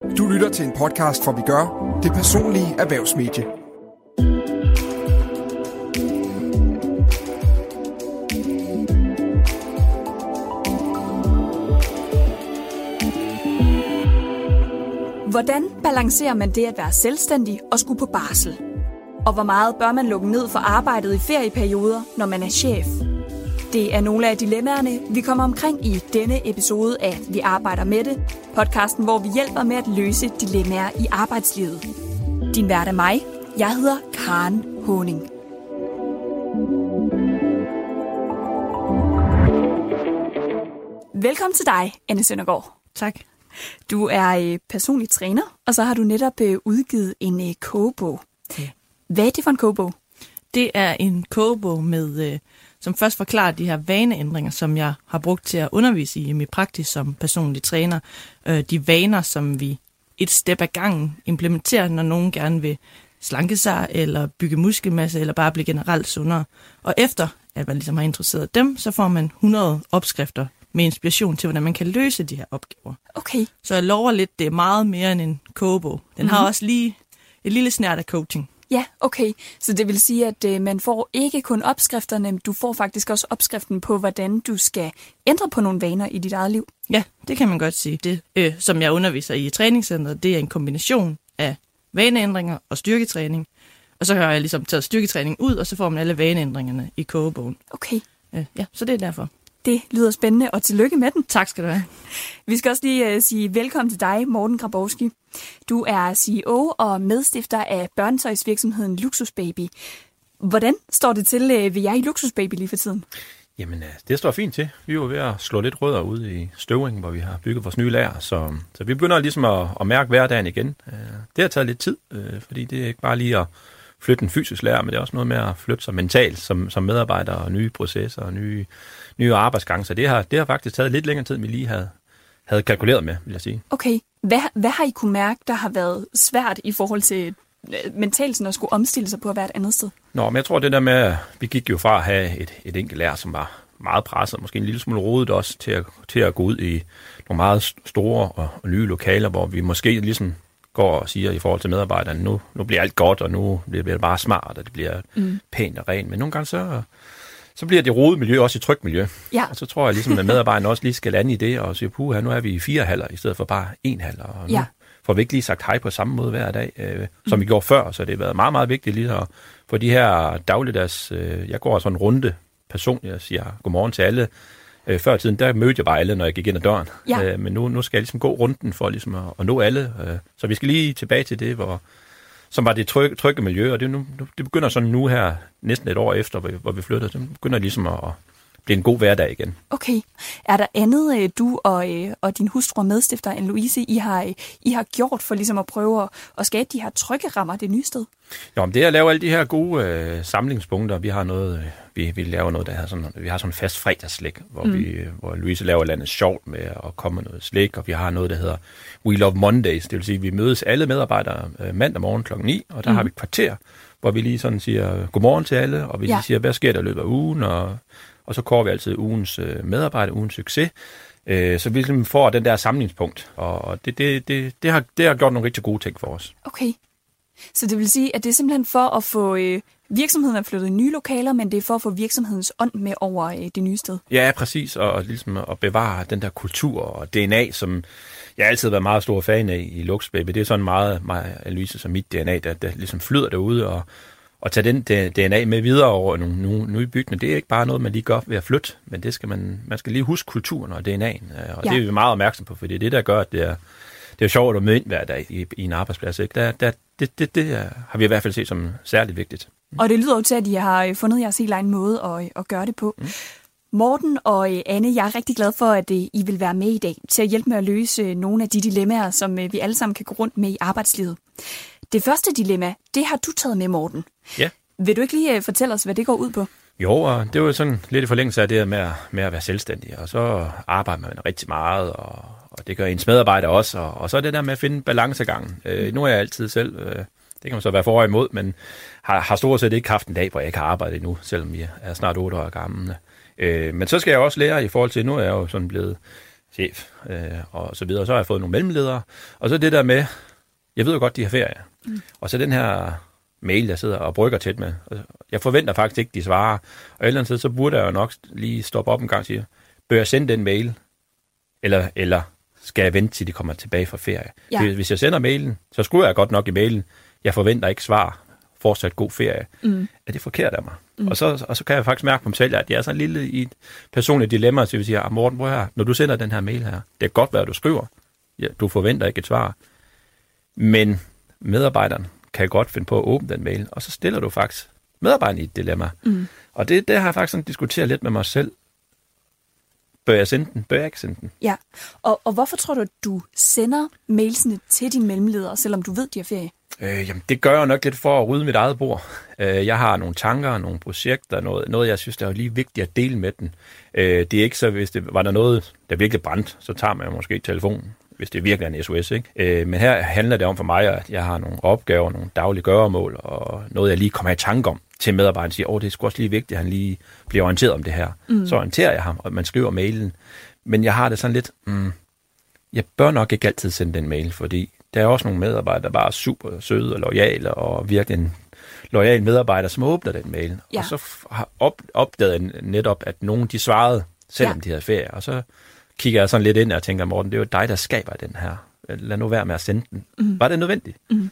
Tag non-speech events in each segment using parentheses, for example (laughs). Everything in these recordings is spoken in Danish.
Du lytter til en podcast, fra vi gør det personlige erhvervsmedie. Hvordan balancerer man det at være selvstændig og skulle på barsel? Og hvor meget bør man lukke ned for arbejdet i ferieperioder, når man er chef? Det er nogle af dilemmaerne, vi kommer omkring i denne episode af Vi arbejder med det, podcasten, hvor vi hjælper med at løse dilemmaer i arbejdslivet. Din vært er mig. Jeg hedder Karen Honing. Velkommen til dig, Anne Søndergaard. Tak. Du er øh, personlig træner, og så har du netop øh, udgivet en øh, kogebog. Hvad er det for en kogebog? Det er en kogebog, med, øh, som først forklarer de her vaneændringer, som jeg har brugt til at undervise i i mit praksis som personlig træner. Øh, de vaner, som vi et step ad gangen implementerer, når nogen gerne vil slanke sig, eller bygge muskelmasse, eller bare blive generelt sundere. Og efter at man ligesom har introduceret dem, så får man 100 opskrifter med inspiration til, hvordan man kan løse de her opgaver. Okay. Så jeg lover lidt, det er meget mere end en kogebog. Den mm-hmm. har også lige et lille snært af coaching. Ja, okay. Så det vil sige, at øh, man får ikke kun opskrifterne, men du får faktisk også opskriften på, hvordan du skal ændre på nogle vaner i dit eget liv. Ja, det kan man godt sige. Det, øh, som jeg underviser i træningscenteret, det er en kombination af vaneændringer og styrketræning. Og så har jeg ligesom taget styrketræning ud, og så får man alle vaneændringerne i kogebogen. Okay. Øh, ja, så det er derfor. Det lyder spændende, og tillykke med den. Tak skal du have. Vi skal også lige uh, sige velkommen til dig, Morten Grabowski. Du er CEO og medstifter af børnetøjsvirksomheden Luxusbaby. Hvordan står det til uh, ved jer i Luxusbaby lige for tiden? Jamen, det står fint til. Vi er jo ved at slå lidt rødder ud i Støvring, hvor vi har bygget vores nye lager, så, så vi begynder ligesom at, at mærke hverdagen igen. Det har taget lidt tid, fordi det er ikke bare lige at flytte en fysisk lærer, men det er også noget med at flytte sig mentalt som, som medarbejder og nye processer og nye, nye arbejdsgange. Så det har, det har faktisk taget lidt længere tid, end vi lige havde, havde kalkuleret med, vil jeg sige. Okay. Hvad, hvad har I kunne mærke, der har været svært i forhold til mentalt sådan at skulle omstille sig på at være et andet sted? Nå, men jeg tror det der med, at vi gik jo fra at have et, et enkelt lærer, som var meget presset, måske en lille smule rodet også, til at, til at gå ud i nogle meget store og, og nye lokaler, hvor vi måske ligesom går og siger i forhold til medarbejderne, nu, nu bliver alt godt, og nu bliver det bare smart, og det bliver mm. pænt og rent. Men nogle gange så, så bliver det rodet miljø også et trygt miljø. Ja. Og så tror jeg ligesom, at medarbejderne også lige skal lande i det, og sige, puh, nu er vi i fire halver, i stedet for bare en halver. Og nu Ja. får vi ikke lige sagt hej på samme måde hver dag, øh, som vi gjorde før, så det har været meget, meget vigtigt lige at få de her dagligdags... Øh, jeg går sådan en runde personligt og siger godmorgen til alle. Øh, før i tiden, der mødte jeg bare alle, når jeg gik ind ad døren. Ja. Øh, men nu, nu skal jeg ligesom gå runden for ligesom at, at nå alle. Øh, så vi skal lige tilbage til det, hvor, som var det trygge, trygge miljø, og det, nu, nu- det begynder sådan nu her, næsten et år efter, hvor vi, hvor vi flyttede, det begynder ligesom at, blive en god hverdag igen. Okay. Er der andet, øh, du og, øh, og din hustru og medstifter, Anne-Louise, I har, øh, I har gjort for ligesom at prøve at, at skabe de her trygge rammer det nye sted? Jo, men det er at lave alle de her gode øh, samlingspunkter. Vi har noget, øh, vi, vi laver noget, der har sådan, vi har sådan en fast fredagslæg, hvor, mm. vi, hvor Louise laver landet sjovt med at komme med noget slik, og vi har noget, der hedder We Love Mondays. Det vil sige, at vi mødes alle medarbejdere øh, mandag morgen klokken 9, og der mm. har vi et kvarter, hvor vi lige sådan siger godmorgen til alle, og vi Ja. lige siger, hvad sker der i løbet af ugen, og, og så kårer vi altid ugens øh, medarbejder, ugens succes. Øh, så vi ligesom får den der samlingspunkt, og det, det, det, det, har, det har gjort nogle rigtig gode ting for os. Okay. Så det vil sige, at det er simpelthen for at få, øh, Virksomheden er flyttet i nye lokaler, men det er for at få virksomhedens ånd med over øh, det nye sted. Ja, præcis, og, og ligesom at bevare den der kultur og DNA, som jeg altid har været meget stor fan af i Luxbaby. Det er sådan meget, meget Louise som mit DNA, der, der ligesom flyder derude, og, og tage den DNA med videre over nogle, nogle nye bygninger. Det er ikke bare noget, man lige gør ved at flytte, men det skal man, man skal lige huske kulturen og DNA'en, og ja. det er vi meget opmærksom på, for det er det, der gør, at det er, det er sjovt at møde ind hver dag i, i en arbejdsplads. Ikke? Der, der, det, det, det har vi i hvert fald set som særligt vigtigt. Og det lyder jo til, at I har øh, fundet jeres helt egen måde at, øh, at gøre det på. Mm. Morten og øh, Anne, jeg er rigtig glad for, at I vil være med i dag til at hjælpe med at løse nogle af de dilemmaer, som vi alle sammen kan gå rundt med i arbejdslivet. Det første dilemma, det har du taget med, Morten. Ja. Vil du ikke lige fortælle os, hvad det går ud på? Jo, og det var sådan lidt i forlængelse af det med at, med at være selvstændig, og så arbejder man rigtig meget, og, og det gør ens medarbejdere også, og, og så det der med at finde balancegangen. Øh, nu er jeg altid selv øh, det kan man så være for og imod, men har, har stort set ikke haft en dag, hvor jeg ikke har arbejdet endnu, selvom jeg er snart 8 år gammel. Øh, men så skal jeg også lære i forhold til, nu er jeg jo sådan blevet chef øh, og så videre, og så har jeg fået nogle mellemledere. Og så det der med, jeg ved jo godt, de har ferie. Mm. Og så den her mail, jeg sidder og brygger tæt med. Jeg forventer faktisk ikke, de svarer. Og et eller andet sted, så burde jeg jo nok lige stoppe op en gang og sige, bør jeg sende den mail? Eller, eller skal jeg vente, til de kommer tilbage fra ferie? Ja. Hvis jeg sender mailen, så skulle jeg godt nok i mailen, jeg forventer ikke svar, fortsat god ferie, mm. er det forkert af mig? Mm. Og, så, og så kan jeg faktisk mærke på mig selv, at jeg er sådan lille i et personligt dilemma, så jeg vil sige, ah, Morten, prøv her, når du sender den her mail her, det er godt, hvad du skriver, ja, du forventer ikke et svar, men medarbejderen kan godt finde på at åbne den mail, og så stiller du faktisk medarbejderen i et dilemma. Mm. Og det, det har jeg faktisk sådan diskuteret lidt med mig selv. Bør jeg sende den? Bør jeg ikke sende den? Ja, og, og hvorfor tror du, at du sender mailsene til dine mellemledere, selvom du ved, de har ferie? Øh, jamen, det gør jeg nok lidt for at rydde mit eget bord. Øh, jeg har nogle tanker, nogle projekter, noget, noget jeg synes, der er lige vigtigt at dele med den. Øh, det er ikke så, hvis det var der noget, der virkelig brændt, så tager man måske telefonen, hvis det virkelig er en SOS. Ikke? Øh, men her handler det om for mig, at jeg har nogle opgaver, nogle daglige gøremål, og noget, jeg lige kommer i tanke om til medarbejderen, siger, åh, det er sgu også lige vigtigt, at han lige bliver orienteret om det her. Mm. Så orienterer jeg ham, og man skriver mailen. Men jeg har det sådan lidt, mm, jeg bør nok ikke altid sende den mail, fordi der er også nogle medarbejdere, der bare er super søde og lojale, og virkelig en lojal medarbejder, som åbner den mail. Ja. Og så har op, opdaget jeg netop, at nogen de svarede, selvom ja. de havde ferie. Og så kigger jeg sådan lidt ind og tænker, Morten, det er jo dig, der skaber den her. Lad nu være med at sende den. Mm. Var det nødvendigt? Mm.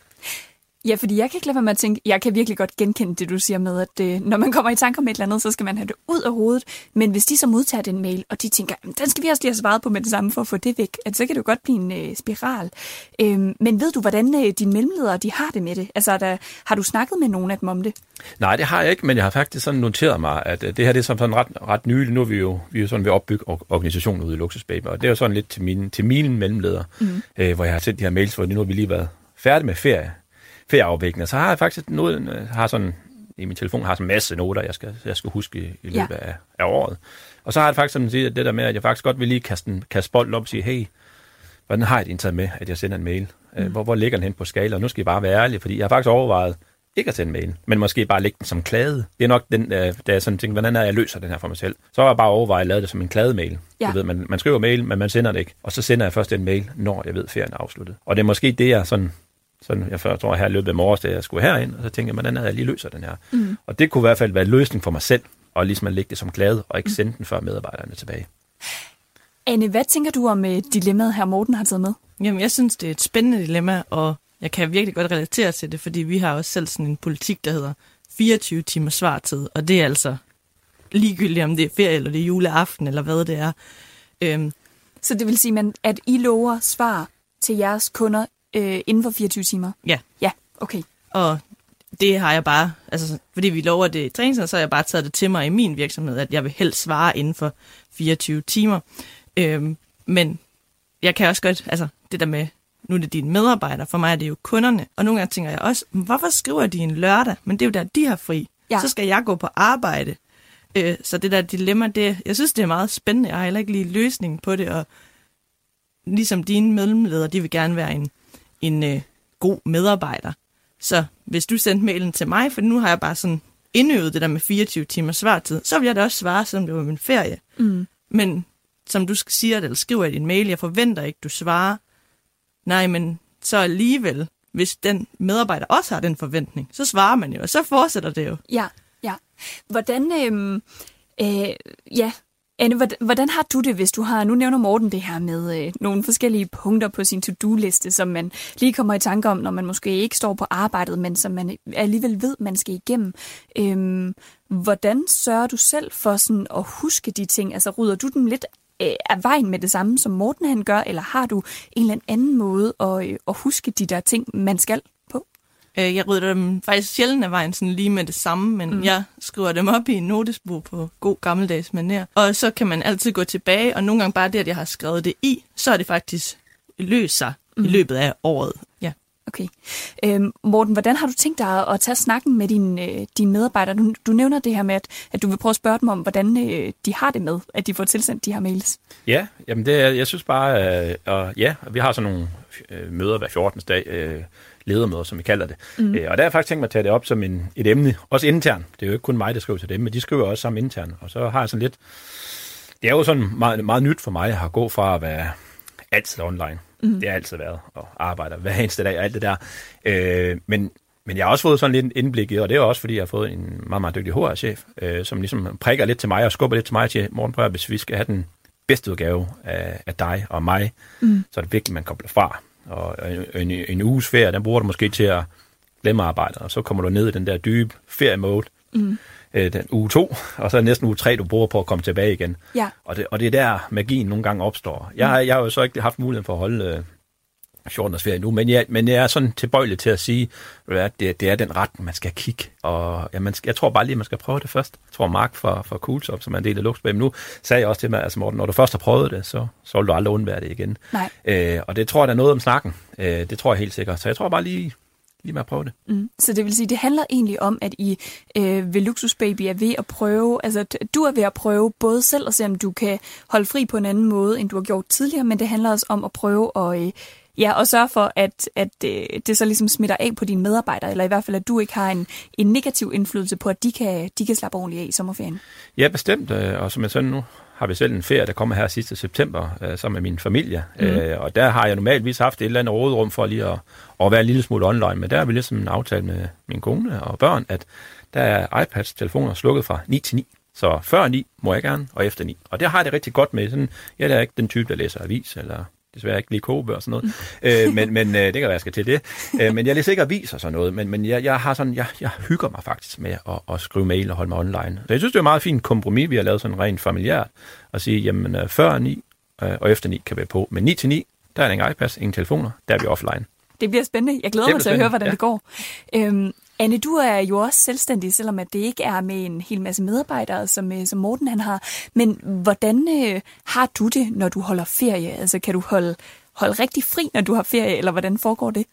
Ja, fordi jeg kan ikke lade være med at tænke, jeg kan virkelig godt genkende det, du siger med, at øh, når man kommer i tanke om et eller andet, så skal man have det ud af hovedet. Men hvis de så modtager den mail, og de tænker, den skal vi også lige have svaret på med det samme for at få det væk, at så kan det jo godt blive en øh, spiral. Øhm, men ved du, hvordan øh, dine mellemledere de har det med det? Altså, der, har du snakket med nogen af dem om det? Nej, det har jeg ikke, men jeg har faktisk sådan noteret mig, at øh, det her det er sådan ret, ret nyligt. Nu er vi jo, vi er jo sådan ved at opbygge organisationen ude i Luxusbaby, og det er jo sådan lidt til mine, til mine mellemledere, mm. øh, hvor jeg har sendt de her mails, hvor nu har vi lige været færdige med ferie ferieafviklende. Så har jeg faktisk noget, øh, har sådan, i min telefon har sådan en masse noter, jeg skal, jeg skal huske i, i løbet ja. af, af, året. Og så har jeg faktisk sådan sige, det der med, at jeg faktisk godt vil lige kaste, en, kaste bold op og sige, hey, hvordan har jeg det indtaget med, at jeg sender en mail? Øh, mm. Hvor, hvor ligger den hen på skala? Og nu skal I bare være ærlige, fordi jeg har faktisk overvejet, ikke at sende mail, men måske bare lægge den som klade. Det er nok den, øh, da jeg sådan tænkte, hvordan er jeg løser den her for mig selv. Så har jeg bare overvejet at lave det som en klademail. Ja. Du ved, man, man skriver mail, men man sender det ikke. Og så sender jeg først en mail, når jeg ved, ferien er afsluttet. Og det er måske det, jeg sådan sådan, jeg før, tror, her i løbet af morges, da jeg skulle herind, og så tænkte jeg, hvordan er jeg lige løser den her? Mm. Og det kunne i hvert fald være en løsning for mig selv, og ligesom at lægge det som glad, og ikke mm. sende den før medarbejderne tilbage. Anne, hvad tænker du om uh, dilemmaet her, Morten har taget med? Jamen, jeg synes, det er et spændende dilemma, og jeg kan virkelig godt relatere til det, fordi vi har også selv sådan en politik, der hedder 24 timer svartid, og det er altså ligegyldigt, om det er ferie, eller det er juleaften, eller hvad det er. Øhm, så det vil sige, at I lover svar til jeres kunder øh, inden for 24 timer? Ja. Ja, okay. Og det har jeg bare, altså fordi vi lover det i træningscenter, så har jeg bare taget det til mig i min virksomhed, at jeg vil helst svare inden for 24 timer. Øhm, men jeg kan også godt, altså det der med, nu er det dine medarbejdere, for mig er det jo kunderne. Og nogle gange tænker jeg også, hvorfor skriver de en lørdag? Men det er jo der, de har fri. Ja. Så skal jeg gå på arbejde. Øh, så det der dilemma, det, jeg synes, det er meget spændende. Jeg har heller ikke lige løsningen på det, og ligesom dine mellemledere, de vil gerne være en en øh, god medarbejder. Så hvis du sendte mailen til mig, for nu har jeg bare sådan indøvet det der med 24 timer svartid, så vil jeg da også svare, som det var min ferie. Mm. Men som du siger eller skriver i din mail, jeg forventer ikke, du svarer. Nej, men så alligevel, hvis den medarbejder også har den forventning, så svarer man jo, og så fortsætter det jo. Ja, ja. Hvordan, øhm, øh, ja, Anne, hvordan har du det, hvis du har, nu nævner Morten det her med øh, nogle forskellige punkter på sin to-do-liste, som man lige kommer i tanke om, når man måske ikke står på arbejdet, men som man alligevel ved, man skal igennem. Øhm, hvordan sørger du selv for sådan at huske de ting? Altså rydder du dem lidt øh, af vejen med det samme, som Morten han gør, eller har du en eller anden måde at, øh, at huske de der ting, man skal? Øh, jeg rydder dem faktisk sjældent af vejen sådan lige med det samme, men mm. jeg skriver dem op i en notesbog på god gammeldags manér. Og så kan man altid gå tilbage, og nogle gange bare det, at jeg har skrevet det i, så er det faktisk løst sig mm. i løbet af året. Ja. Okay. Øhm, Morten, hvordan har du tænkt dig at tage snakken med dine, øh, dine medarbejdere? Du, du nævner det her med, at, at du vil prøve at spørge dem om, hvordan øh, de har det med, at de får tilsendt de her mails. Ja, jamen det, jeg synes bare, øh, og ja, vi har sådan nogle øh, møder hver 14. dag, øh, ledermøder, som vi kalder det. Mm. Øh, og der har jeg faktisk tænkt mig at tage det op som en, et emne, også internt. Det er jo ikke kun mig, der skriver til dem, men de skriver også sammen internt. Og så har jeg sådan lidt... Det er jo sådan meget, meget nyt for mig at gået fra at være altid online. Mm. Det har altid været, og arbejder hver eneste dag og alt det der. Øh, men, men jeg har også fået sådan lidt indblik i, og det er også fordi, jeg har fået en meget, meget dygtig HR-chef, øh, som ligesom prikker lidt til mig og skubber lidt til mig siger, morgen prøver, hvis vi skal have den bedste udgave af, af dig og mig, mm. så er det vigtigt, at man kobler fra. Og en, en, en uges ferie, den bruger du måske til at glemme arbejdet, og så kommer du ned i den der dybe feriemode, mm. øh, den uge to, (laughs) og så er det næsten uge tre, du bruger på at komme tilbage igen. Ja. Og, det, og det er der, magien nogle gange opstår. Jeg, mm. jeg har jo så ikke haft muligheden for at holde øh, 14 ferie nu, men jeg, men jeg er sådan tilbøjelig til at sige, at det, det er den retning, man skal kigge. Og ja, man jeg tror bare lige, at man skal prøve det først. Jeg tror, Mark fra, fra Cooltop, som er en del af Luxbay, nu sagde jeg også til mig, altså Morten, når du først har prøvet det, så, så vil du aldrig undvære det igen. Nej. Øh, og det tror jeg, der er noget om snakken. Øh, det tror jeg helt sikkert. Så jeg tror bare lige, lige med at prøve det. Mm. Så det vil sige, det handler egentlig om, at I øh, ved Luxus Baby er ved at prøve, altså du er ved at prøve både selv at se, om du kan holde fri på en anden måde, end du har gjort tidligere, men det handler også om at prøve at øh, Ja, og sørge for, at, at øh, det så ligesom smitter af på dine medarbejdere, eller i hvert fald, at du ikke har en, en negativ indflydelse på, at de kan, de kan slappe ordentligt af i sommerferien. Ja, bestemt. Øh, og som jeg sagde nu, har vi selv en ferie, der kommer her sidste september, øh, sammen med min familie. Mm. Øh, og der har jeg normalvis haft et eller andet rådrum for lige at, at være en lille smule online. Men der har vi ligesom en aftale med min kone og børn, at der er iPads telefoner slukket fra 9 til 9. Så før 9 må jeg gerne, og efter 9. Og det har jeg det rigtig godt med. Sådan, jeg er ikke den type, der læser avis eller desværre ikke lige kogebøger og sådan noget. øh, men men øh, det kan være, jeg skal til det. Øh, men jeg læser ikke aviser sådan noget. Men, men jeg, jeg, har sådan, jeg, jeg hygger mig faktisk med at, at skrive mail og holde mig online. Så jeg synes, det er et meget fint kompromis, vi har lavet sådan rent familiært. At sige, jamen øh, før 9 øh, og efter 9 kan vi på. Men 9 til 9, der er en iPad, ingen telefoner, der er vi offline. Det bliver spændende. Jeg glæder mig til at høre, hvordan ja. det går. Øhm, Anne, du er jo også selvstændig, selvom at det ikke er med en hel masse medarbejdere, som, øh, som Morten han har. Men hvordan øh, har du det, når du holder ferie? Altså, kan du holde, holde rigtig fri, når du har ferie, eller hvordan foregår det?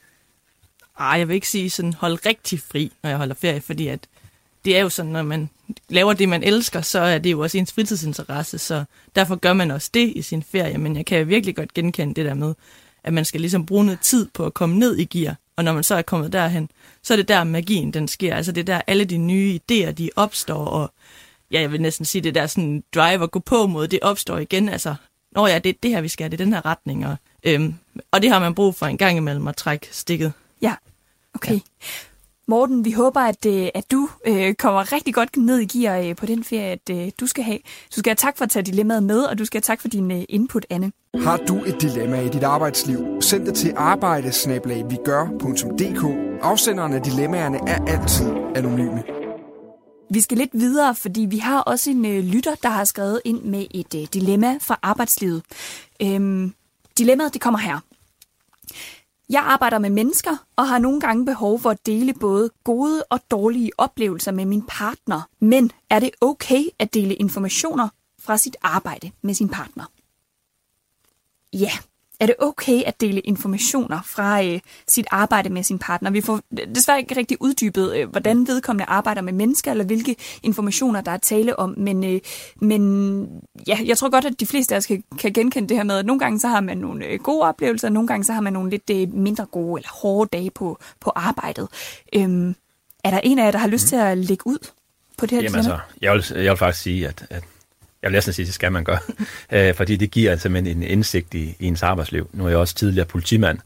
Ej, jeg vil ikke sige sådan, hold rigtig fri, når jeg holder ferie, fordi at det er jo sådan, når man laver det, man elsker, så er det jo også ens fritidsinteresse, så derfor gør man også det i sin ferie. Men jeg kan virkelig godt genkende det der med, at man skal ligesom bruge noget tid på at komme ned i gear, og når man så er kommet derhen, så er det der magien, den sker. Altså det er der alle de nye idéer, de opstår, og ja, jeg vil næsten sige, det der sådan drive og gå på mod, det opstår igen. Altså, når ja, det er det her, vi skal, det er den her retning, og, øhm, og det har man brug for en gang imellem at trække stikket. Ja, okay. Ja. Morten, vi håber, at, øh, at du øh, kommer rigtig godt ned i gear øh, på den ferie, at øh, du skal have. Du skal have tak for at tage dilemmaet med, og du skal have tak for din øh, input, Anne. Har du et dilemma i dit arbejdsliv? Send det til arbejdesnablag.dk. Afsenderen af dilemmaerne er altid anonyme. Vi skal lidt videre, fordi vi har også en øh, lytter, der har skrevet ind med et øh, dilemma fra arbejdslivet. Øhm, dilemmaet det kommer her. Jeg arbejder med mennesker og har nogle gange behov for at dele både gode og dårlige oplevelser med min partner. Men er det okay at dele informationer fra sit arbejde med sin partner? Ja, er det okay at dele informationer fra øh, sit arbejde med sin partner? Vi får desværre ikke rigtig uddybet, øh, hvordan vedkommende arbejder med mennesker, eller hvilke informationer, der er tale om. Men, øh, men ja, jeg tror godt, at de fleste af os kan, kan genkende det her med, at nogle gange så har man nogle øh, gode oplevelser, og nogle gange så har man nogle lidt øh, mindre gode eller hårde dage på, på arbejdet. Øhm, er der en af jer, der har lyst mm. til at lægge ud på det her? Jamen altså, jeg vil, jeg vil faktisk sige, at, at jeg vil næsten sige, det skal man gøre, (laughs) øh, fordi det giver altså en indsigt i, i ens arbejdsliv. Nu er jeg også tidligere politimand,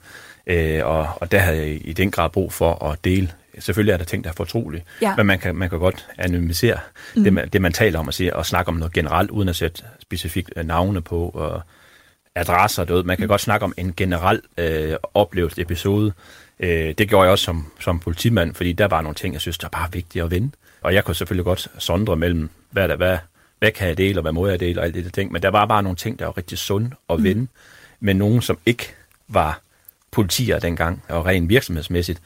Øh, og, og der havde jeg i den grad brug for at dele. Selvfølgelig er der ting, der er fortrolige, Ja. men man kan, man kan godt anonymisere mm. det, man, det, man taler om og, sige, og snakke om noget generelt, uden at sætte specifikt øh, navne på og adresser. Ved. Man kan mm. godt snakke om en generel øh, oplevet episode. Øh, det gjorde jeg også som, som politimand, fordi der var nogle ting, jeg synes, der er bare vigtige at vende. Og jeg kunne selvfølgelig godt sondre mellem, hvad, der, hvad, hvad kan jeg dele, og hvad må jeg dele, og alt det der ting. Men der var bare nogle ting, der var rigtig sunde at vende, mm. med nogen, som ikke var politier dengang, og rent virksomhedsmæssigt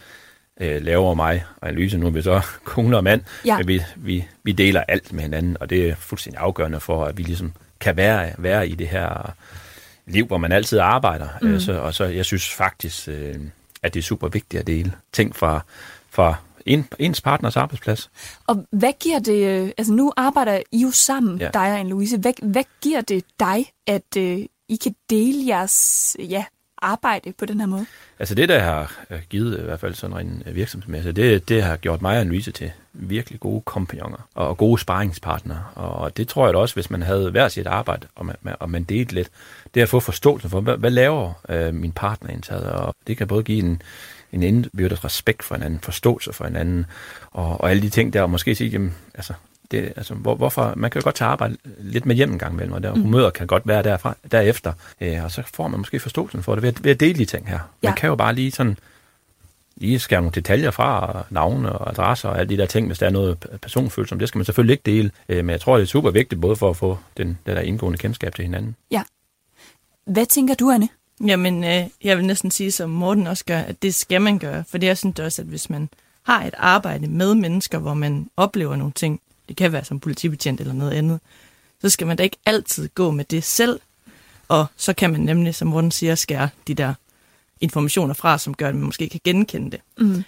øh, laver mig og Analyse. Nu er vi så (laughs) kone og mand, Ja. men vi, vi, vi deler alt med hinanden, og det er fuldstændig afgørende for, at vi ligesom kan være, være i det her liv, hvor man altid arbejder. Mm. Så, og så jeg synes faktisk, øh, at det er super vigtigt at dele ting fra, fra en, ens partners arbejdsplads. Og hvad giver det, øh, altså nu arbejder I jo sammen, ja. Dig og Anne-Louise. Hvad, hvad giver det dig, at øh, I kan dele jeres ja, arbejde på den her måde? Altså det, der har øh, givet i hvert fald sådan en øh, virksomhedsmæssigt, det, det har gjort mig og Louise til virkelig gode kompagnoner og gode sparringspartnere. Og det tror jeg da også, hvis man havde hver sit arbejde, og man, og man delte lidt, det at få forståelse for, hvad, hvad laver øh, min partner indtaget, og det kan både give en, en indbyrdes respekt for hinanden, forståelse for hinanden, og, og alle de ting der, og måske sige, jamen, altså, det, altså, hvor, hvorfor, man kan jo godt tage arbejde lidt med hjem en gang imellem, og der, humøret kan godt være derfra, derefter, øh, og så får man måske forståelsen for det ved, at- ved at dele de ting her. Ja. Man kan jo bare lige sådan, lige skære nogle detaljer fra, og navne og adresser og alle de der ting, hvis der er noget personfølsomt. Det skal man selvfølgelig ikke dele, øh, men jeg tror, det er super vigtigt, både for at få den, den der indgående kendskab til hinanden. Hvad tænker du, Anne? Jamen, øh, jeg vil næsten sige, som Morten også gør, at det skal man gøre. For jeg synes også, at hvis man har et arbejde med mennesker, hvor man oplever nogle ting, det kan være som politibetjent eller noget andet, så skal man da ikke altid gå med det selv. Og så kan man nemlig, som Morten siger, skære de der informationer fra, som gør, at man måske kan genkende det. Mm.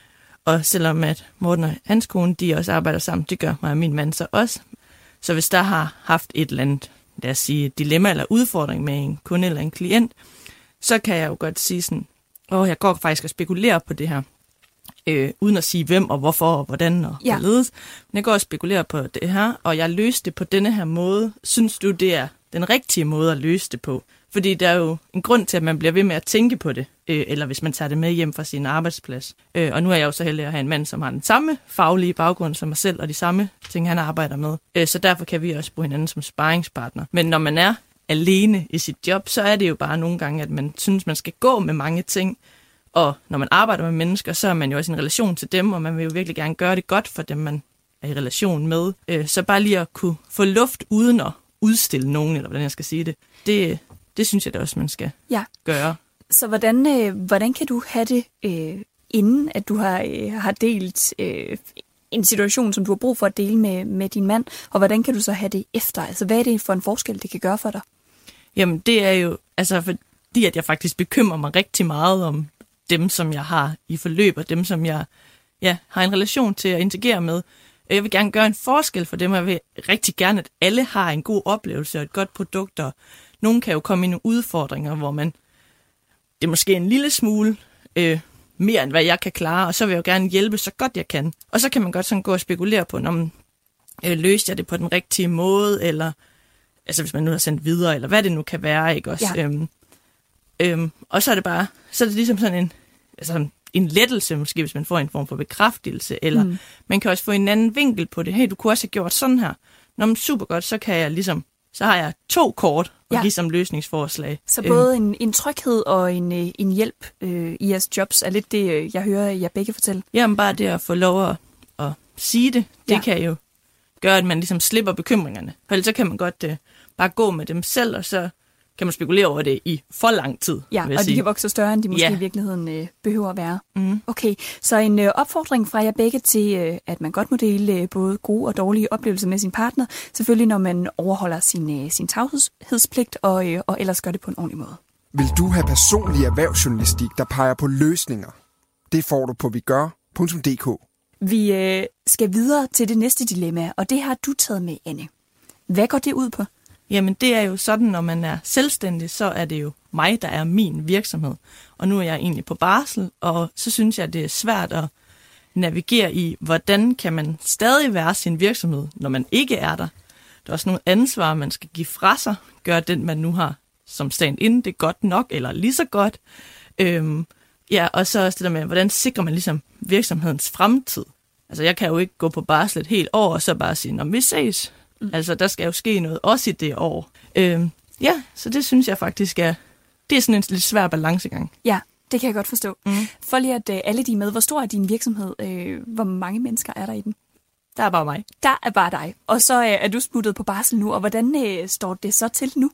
Og selvom at Morten og hans kone, de også arbejder sammen, det gør mig og min mand så også. Så hvis der har haft et eller andet, lad os sige, dilemma eller udfordring med en kunde eller en klient, så kan jeg jo godt sige sådan, åh, jeg går faktisk og spekulerer på det her, øh, uden at sige hvem og hvorfor og hvordan og Ja. ja. hvorledes. Men jeg går og spekulerer på det her, og jeg løste det på denne her måde. Synes du, det er den rigtige måde at løse det på? Fordi der er jo en grund til, at man bliver ved med at tænke på det, øh, eller hvis man tager det med hjem fra sin arbejdsplads. Øh, og nu er jeg jo så heldig at have en mand, som har den samme faglige baggrund som mig selv, og de samme ting, han arbejder med. Øh, så derfor kan vi også bruge hinanden som sparringspartner. Men når man er alene i sit job, så er det jo bare nogle gange, at man synes, man skal gå med mange ting. Og når man arbejder med mennesker, så er man jo også i en relation til dem, og man vil jo virkelig gerne gøre det godt for dem, man er i relation med. Øh, Så bare lige at kunne få luft uden at udstille nogen, eller hvordan jeg skal sige det, det, det synes jeg da også, man skal Ja. gøre. Så hvordan, øh, hvordan kan du have det, øh, inden at du har, øh, har delt øh, en situation, som du har brug for at dele med, med din mand, og hvordan kan du så have det efter? Altså, hvad er det for en forskel, det kan gøre for dig? Jamen, det er jo, altså fordi at jeg faktisk bekymrer mig rigtig meget om dem, som jeg har i forløb, og dem, som jeg ja, har en relation til at interagere med. Jeg vil gerne gøre en forskel for dem, og jeg vil rigtig gerne, at alle har en god oplevelse og et godt produkt, og nogen kan jo komme i nogle udfordringer, hvor man, det er måske en lille smule øh, mere, end hvad jeg kan klare, og så vil jeg jo gerne hjælpe så godt jeg kan. Og så kan man godt sådan gå og spekulere på, om øh, løste jeg det på den rigtige måde, eller altså hvis man nu har sendt videre, eller hvad det nu kan være, ikke også? Ja. Øhm, øhm, og så er det bare, så er det ligesom sådan en, altså en lettelse måske, hvis man får en form for bekræftelse, eller Mm. man kan også få en anden vinkel på det. Hey, du kunne også have gjort sådan her. Nå, men super godt, så kan jeg ligesom, så har jeg to kort Ja. og give som løsningsforslag. Så Øhm, både en, en tryghed og en, øh, en hjælp øh, i jeres jobs er lidt det, øh, jeg hører jer begge fortælle. Jamen bare det at få lov at, at sige det, det Ja. ja. kan jo gøre, at man ligesom slipper bekymringerne. For ellers så kan man godt uh, bare gå med dem selv, og så kan man spekulere over det i for lang tid. Ja, vil jeg og de sige. kan vokse større, end de måske Ja. i virkeligheden øh, behøver at være. Mm. Okay, så en øh, opfordring fra jer begge til, øh, at man godt må dele øh, både gode og dårlige oplevelser med sin partner. Selvfølgelig, når man overholder sin, øh, sin tavshedspligt og, øh, og ellers gør det på en ordentlig måde. Vil du have personlig erhvervsjournalistik, der peger på løsninger? Det får du på vigør.dk. Vi øh, skal videre til det næste dilemma, og det har du taget med, Anne. Hvad går det ud på? Jamen det er jo sådan, når man er selvstændig, så er det jo mig, der er min virksomhed. Og nu er jeg egentlig på barsel, og så synes jeg, det er svært at navigere i, hvordan kan man stadig være sin virksomhed, når man ikke er der. Der er også nogle ansvar, man skal give fra sig. Gør den, man nu har som stand-in, det godt nok, eller lige så godt. Øhm, Ja, og så også det der med, hvordan sikrer man ligesom virksomhedens fremtid? Altså, jeg kan jo ikke gå på barsel et helt år, og så bare sige, når vi ses. Mm. Altså, der skal jo ske noget også i det år. Øhm, ja, så det synes jeg faktisk er, det er sådan en lidt svær balancegang. Ja, det kan jeg godt forstå. Mm. For lige at uh, alle de er med, hvor stor er din virksomhed? Uh, hvor mange mennesker er der i den? Der er bare mig. Der er bare dig. Og så uh, er du smuttet på barsel nu, og hvordan uh, står det så til nu?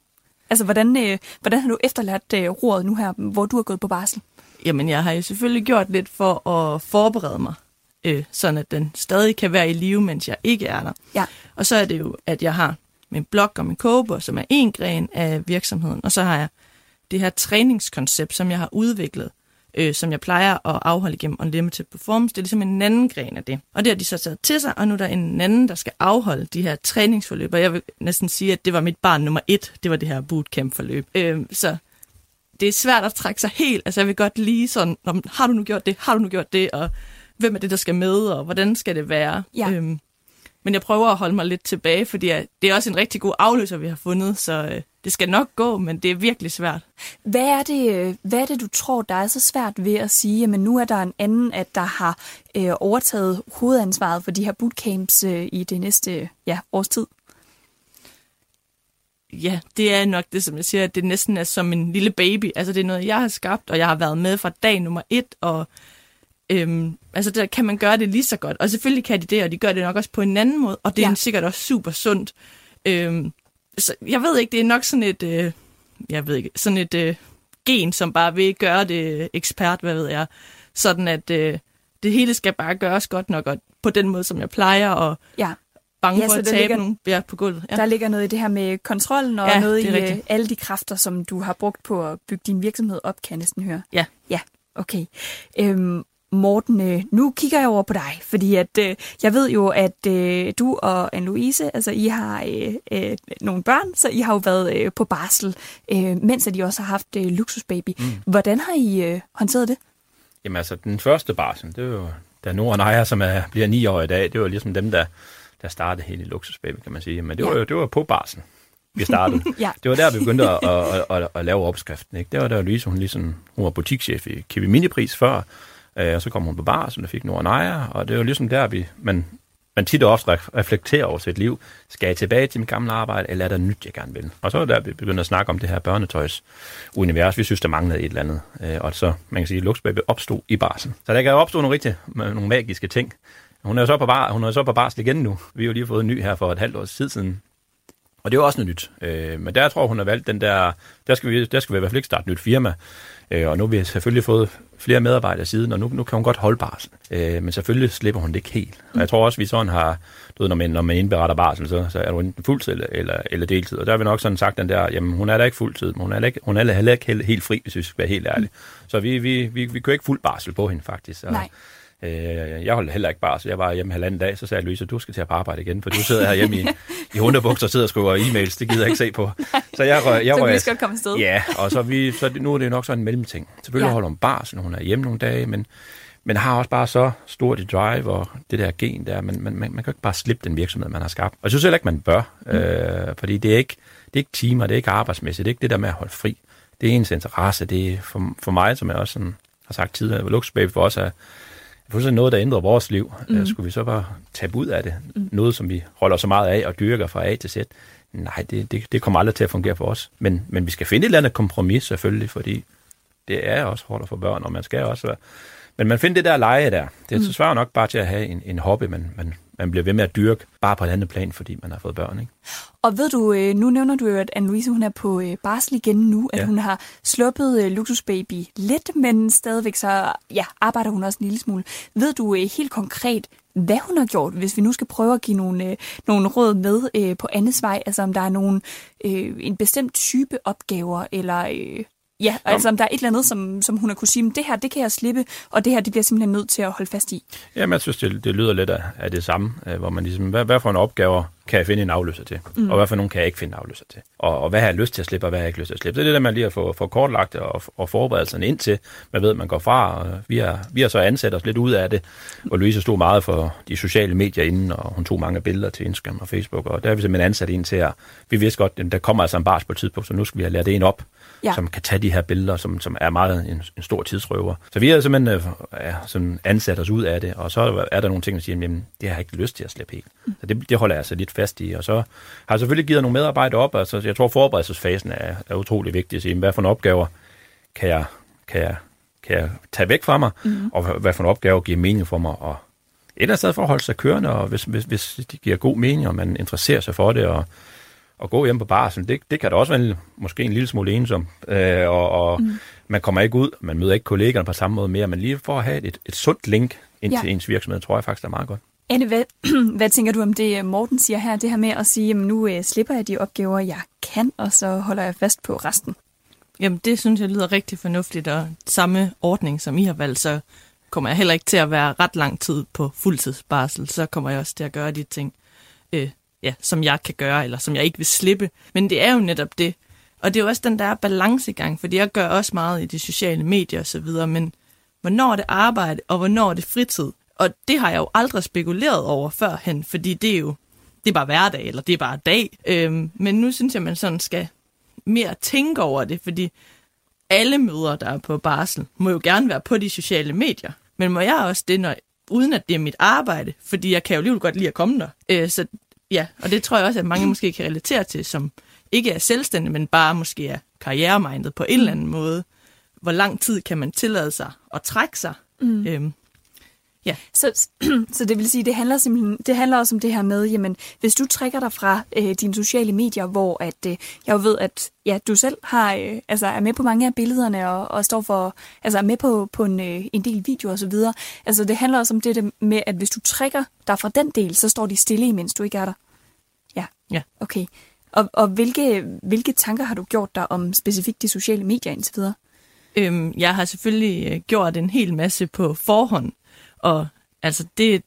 Altså, hvordan, uh, hvordan har du efterladt uh, roret nu her, hvor du har gået på barsel? Jamen, jeg har jo selvfølgelig gjort lidt for at forberede mig, øh, sådan at den stadig kan være i live, mens jeg ikke er der. Ja. Og så er det jo, at jeg har min blog og min kogebog, som er en gren af virksomheden, og så har jeg det her træningskoncept, som jeg har udviklet, øh, som jeg plejer at afholde igennem Unlimited Performance. Det er ligesom en anden gren af det. Og det har de så taget til sig, og nu er der en anden, der skal afholde de her træningsforløb. Og jeg vil næsten sige, at det var mit barn nummer et, det var det her bootcamp-forløb. Øh, så det er svært at trække sig helt. Altså jeg vil godt lige sådan, har du nu gjort det, har du nu gjort det, og hvem er det, der skal med, og hvordan skal det være? Ja. Øhm, men jeg prøver at holde mig lidt tilbage, fordi det er også en rigtig god afløser, vi har fundet, så øh, det skal nok gå, men det er virkelig svært. Hvad er det, øh, hvad er det du tror, der er så svært ved at sige, at nu er der en anden, at der har øh, overtaget hovedansvaret for de her bootcamps øh, i det næste ja, års tid? Ja, det er nok det, som jeg siger, at det næsten er som en lille baby. Altså det er noget, jeg har skabt, og jeg har været med fra dag nummer et, og øhm, altså der kan man gøre det lige så godt. Og selvfølgelig kan de det, og de gør det nok også på en anden måde, og det er ja. sikkert også super sundt. Øhm, så jeg ved ikke, det er nok sådan et, øh, jeg ved ikke, sådan et øh, gen, som bare vil gøre det ekspert, hvad ved jeg. Sådan at øh, det hele skal bare gøres godt nok, og på den måde, som jeg plejer, og ja bange ja, for at tabe ligger, nogen ja, på gulvet. Ja. Der ligger noget i det her med kontrollen, og ja, noget i rigtigt. Øh, alle de kræfter, som du har brugt på at bygge din virksomhed op, kan jeg næsten høre. Ja. Ja, okay. Øhm, Morten, øh, nu kigger jeg over på dig, fordi at øh, jeg ved jo, at øh, du og Anne-Louise, altså I har øh, øh, nogle børn, så I har jo været øh, på barsel, øh, mens at I også har haft øh, luksusbaby. Mm. Hvordan har I øh, håndteret det? Jamen altså, den første barsel, det var jo, da Nora Nejer, som er, bliver ni år i dag, det var ligesom dem, der der startede hele Luxusbaby, kan man sige. Men det var jo det var på barsen, vi startede. (laughs) ja. Det var der, vi begyndte at, at, at, at lave opskriften. Ikke? Det var der, Louise, hun, ligesom, hun var butikschef i Kiwi Minipris før, øh, og så kom hun på bar, som der fik Nora Nejer, og det var ligesom der, vi, man, man tit og ofte reflekterer over sit liv. Skal jeg tilbage til mit gamle arbejde, eller er der nyt, jeg gerne vil? Og så er der, vi begyndte at snakke om det her børnetøjs-univers. Vi synes, der manglede et eller andet. Øh, og så, man kan sige, at Luxbaby opstod i barsen. Så der kan opstå nogle rigtig øh, nogle magiske ting. Hun er jo så på, bar, hun er så på barsel igen nu. Vi har jo lige fået en ny her for et halvt års tid siden. Og det er jo også noget nyt. Øh, men der tror hun har valgt den der, der skal vi, der skal vi i hvert fald ikke starte et nyt firma. Øh, og nu har vi selvfølgelig fået flere medarbejdere siden, og nu, nu kan hun godt holde barsel. Øh, men selvfølgelig slipper hun det ikke helt. Og jeg tror også, vi sådan har, du ved, når man, når man indberetter barsel, så, så er du enten fuldtid eller, eller, eller deltid. Og der har vi nok sådan sagt den der, jamen hun er da ikke fuldtid, men hun er da ikke, hun er heller ikke helt, helt fri, hvis vi skal være helt ærlige. Så vi, vi, vi, vi kører ikke fuld barsel på hende faktisk. Og, Nej. Øh, jeg holdt heller ikke bare, så jeg var hjemme halvanden dag, så sagde Louise, du skal til at på arbejde igen, for du sidder her hjemme i, i hundebukser og sidder og skriver e-mails, det gider jeg ikke se på. (laughs) Så jeg røg, jeg så røg, godt komme afsted. Ja, og så, vi, så nu er det nok sådan en mellemting. Selvfølgelig ja. holder hun bar, så hun er hjemme nogle dage, men, men har også bare så stort et drive og det der gen der, men man, man, man kan ikke bare slippe den virksomhed, man har skabt. Og jeg synes heller ikke, man bør, mm. øh, fordi det er, ikke, det er ikke timer, det er ikke arbejdsmæssigt, det er ikke det der med at holde fri. Det er ens interesse, det er for, for mig, som jeg også sådan, har sagt tidligere, Luxbaby for os er, fuldstændig noget, der ændrer vores liv. Mm. Skulle vi så bare tabe ud af det? Mm. Noget, som vi holder så meget af og dyrker fra A til Z? Nej, det, det, det kommer aldrig til at fungere for os. Men, men vi skal finde et eller andet kompromis selvfølgelig, fordi det er også hårdt for børn, og man skal også være... Men man finder det der leje der. Det mm. svarer nok bare til at have en, en hobby, man, man, man bliver ved med at dyrke, bare på et andet plan, fordi man har fået børn. Ikke? Og ved du, øh, nu nævner du jo, at Anne-Louise hun er på øh, barsel igen nu, at ja. hun har sluppet øh, Luxusbaby lidt, men stadigvæk så ja, arbejder hun også en lille smule. Ved du helt konkret, hvad hun har gjort, hvis vi nu skal prøve at give nogle, nogle råd med på andets vej, altså om der er nogle, en bestemt type opgaver, eller Ja, altså om der er et eller andet, som, som hun har kunne sige, det her, det kan jeg slippe, og det her, det bliver simpelthen nødt til at holde fast i. Jamen, jeg synes, det, det lyder lidt af, af det samme, øh, hvor man ligesom, hvad, hvad for en opgaver kan jeg finde en afløser til? Mm. Og hvad for nogen kan jeg ikke finde en afløser til? Og, og hvad har jeg lyst til at slippe, og hvad har jeg ikke lyst til at slippe? Det er det der, man lige har fået for kortlagt og, og forberedelserne ind til. Man ved, at man går fra, og vi har, vi har så ansat os lidt ud af det. Og Louise stod meget for de sociale medier inden, og hun tog mange billeder til Instagram og Facebook. Og der har vi simpelthen ansat en til at, vi vidste godt, at der kommer altså en bars på et tidspunkt, så nu skal vi have lært en op, ja. som kan tage de her billeder, som, som er meget en, en stor tidsrøver. Så vi har simpelthen øh, ja, sådan ansat os ud af det, og så er der nogle ting, der siger, at det har jeg ikke lyst til at slippe helt. Mm. Så det, det holder jeg altså lidt fast i. Og så har jeg selvfølgelig givet nogle medarbejdere op. Altså, jeg tror, forberedelsesfasen er, er utrolig vigtig at sige, hvad for en opgaver kan jeg, kan jeg, kan jeg tage væk fra mig, mm. og hvad for en opgave giver mening for mig at et eller andet sted for at holde sig kørende, og hvis, hvis, hvis det giver god mening, og man interesserer sig for det, og at gå hjem på barsen, det, det kan da også være måske en lille smule ensom, øh, og, og mm. man kommer ikke ud, man møder ikke kollegerne på samme måde mere, men lige for at have et, et sundt link ind ja. til ens virksomhed, tror jeg faktisk er meget godt. Anne, hvad, (clears throat) hvad tænker du om det, Morten siger her, det her med at sige, at nu øh, slipper jeg de opgaver, jeg kan, og så holder jeg fast på resten? Jamen, det synes jeg lyder rigtig fornuftigt, og samme ordning, som I har valgt, så kommer jeg heller ikke til at være ret lang tid på fuldtidsbarsel, så kommer jeg også til at gøre de ting, øh, ja, som jeg kan gøre, eller som jeg ikke vil slippe. Men det er jo netop det. Og det er jo også den der balancegang, fordi jeg gør også meget i de sociale medier og så videre, men hvornår er det arbejde, og hvornår er det fritid? Og det har jeg jo aldrig spekuleret over førhen, fordi det er jo det er bare hverdag, eller det er bare dag. Øhm, men nu synes jeg, man sådan skal mere tænke over det, fordi alle møder, der er på barsel, må jo gerne være på de sociale medier. Men må jeg også det, når, uden at det er mit arbejde? Fordi jeg kan jo alligevel godt lide at komme der. Øh, så Ja, og det tror jeg også, at mange måske kan relatere til, som ikke er selvstændige, men bare måske er karrieremindet på en eller anden måde. Hvor lang tid kan man tillade sig at trække sig? Mm. Øhm, Ja. Så, (clears throat) så det vil sige, det handler simpelthen, det handler også om det her med, jamen, hvis du trækker dig fra øh, dine sociale medier, hvor at, øh, jeg jo ved, at ja, du selv har, øh, altså, er med på mange af billederne og, og står for, altså er med på, på en, øh, en del videoer og så videre. Altså det handler også om det med, at hvis du trækker dig fra den del, så står de stille, imens du ikke er der. Ja. Ja. Okay. Og, og hvilke, hvilke tanker har du gjort dig om specifikt de sociale medier indtil videre? Øhm, jeg har selvfølgelig øh, gjort en hel masse på forhånd, og altså, det,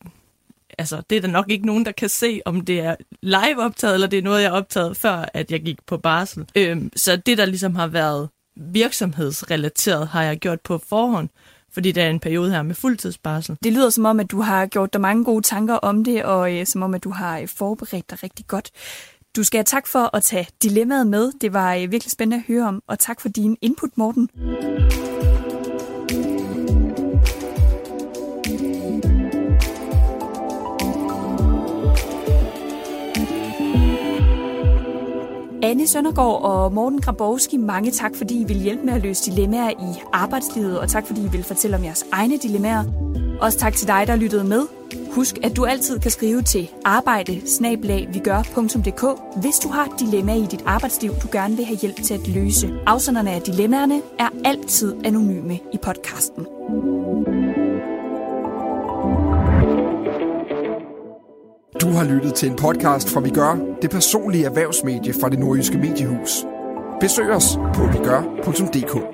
altså, det er der nok ikke nogen, der kan se, om det er live optaget, eller det er noget, jeg optaget før, at jeg gik på barsel. Øhm, så det, der ligesom har været virksomhedsrelateret, har jeg gjort på forhånd, fordi der er en periode her med fuldtidsbarsel. Det lyder som om, at du har gjort dig mange gode tanker om det, og øh, som om, at du har øh, forberedt dig rigtig godt. Du skal have tak for at tage dilemmaet med. Det var øh, virkelig spændende at høre om, og tak for din input, Morten. Anne Søndergaard og Morten Grabowski, mange tak, fordi I vil hjælpe med at løse dilemmaer i arbejdslivet, og tak, fordi I vil fortælle om jeres egne dilemmaer. Også tak til dig, der lyttede med. Husk, at du altid kan skrive til arbejde hvis du har et dilemma i dit arbejdsliv, du gerne vil have hjælp til at løse. Afsenderne af dilemmaerne er altid anonyme i podcasten. Du har lyttet til en podcast fra Vi Gør, det personlige erhvervsmedie fra det nordjyske mediehus. Besøg os på vigør.dk.